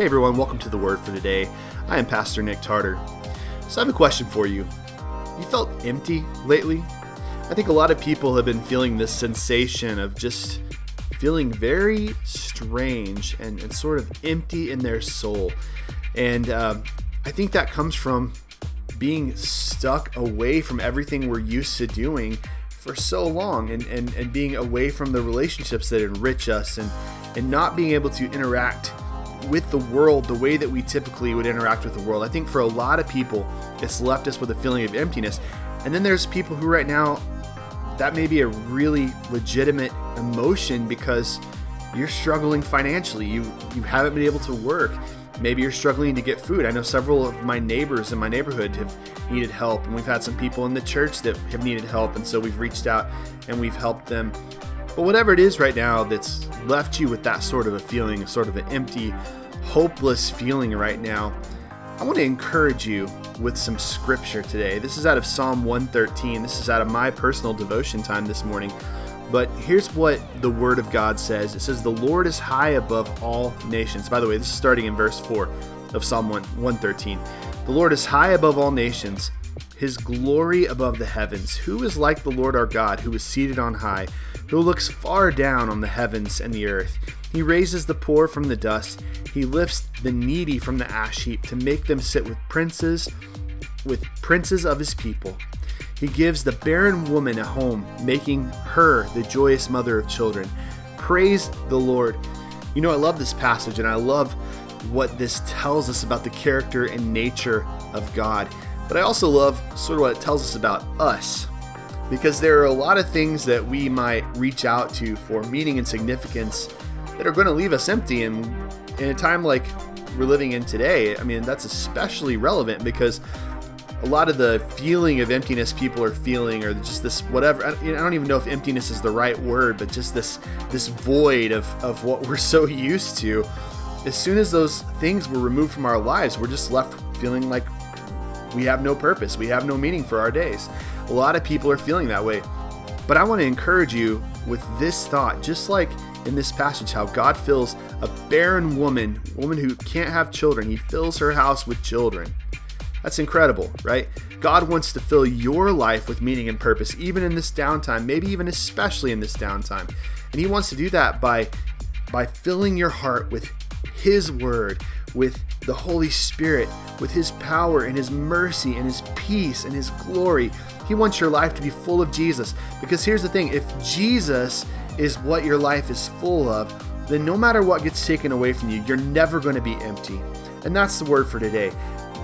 Hey everyone, welcome to the Word for today. I am Pastor Nick Tarter. So I have a question for you. You felt empty lately? I think a lot of people have been feeling this sensation of just feeling very strange and, and sort of empty in their soul. And um, I think that comes from being stuck away from everything we're used to doing for so long and, and, and being away from the relationships that enrich us and, and not being able to interact with the world the way that we typically would interact with the world. I think for a lot of people, it's left us with a feeling of emptiness. And then there's people who right now, that may be a really legitimate emotion because you're struggling financially. You you haven't been able to work. Maybe you're struggling to get food. I know several of my neighbors in my neighborhood have needed help, and we've had some people in the church that have needed help, and so we've reached out and we've helped them. But whatever it is right now that's left you with that sort of a feeling, sort of an empty, hopeless feeling right now, I want to encourage you with some scripture today. This is out of Psalm 113. This is out of my personal devotion time this morning. But here's what the Word of God says it says, The Lord is high above all nations. By the way, this is starting in verse 4 of Psalm 1, 113. The Lord is high above all nations, His glory above the heavens. Who is like the Lord our God, who is seated on high, who looks far down on the heavens and the earth? He raises the poor from the dust, He lifts the needy from the ash heap to make them sit with princes, with princes of His people. He gives the barren woman a home, making her the joyous mother of children. Praise the Lord. You know, I love this passage and I love what this tells us about the character and nature of God. But I also love sort of what it tells us about us. Because there are a lot of things that we might reach out to for meaning and significance that are going to leave us empty. And in a time like we're living in today, I mean, that's especially relevant because a lot of the feeling of emptiness people are feeling or just this whatever I don't even know if emptiness is the right word but just this this void of, of what we're so used to as soon as those things were removed from our lives we're just left feeling like we have no purpose. We have no meaning for our days. A lot of people are feeling that way. But i want to encourage you with this thought just like in this passage how god fills a barren woman woman who can't have children. He fills her house with children. That's incredible, right? God wants to fill your life with meaning and purpose, even in this downtime, maybe even especially in this downtime. And He wants to do that by by filling your heart with His Word, with the Holy Spirit, with His power and His mercy and His peace and His glory. He wants your life to be full of Jesus. Because here's the thing if Jesus is what your life is full of, then no matter what gets taken away from you, you're never going to be empty. And that's the word for today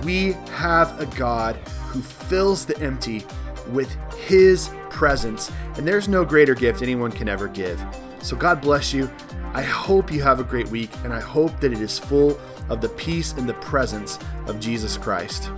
we have a God who fills the empty with His presence, and there's no greater gift anyone can ever give. So, God bless you. I hope you have a great week, and I hope that it is full of the peace and the presence of Jesus Christ.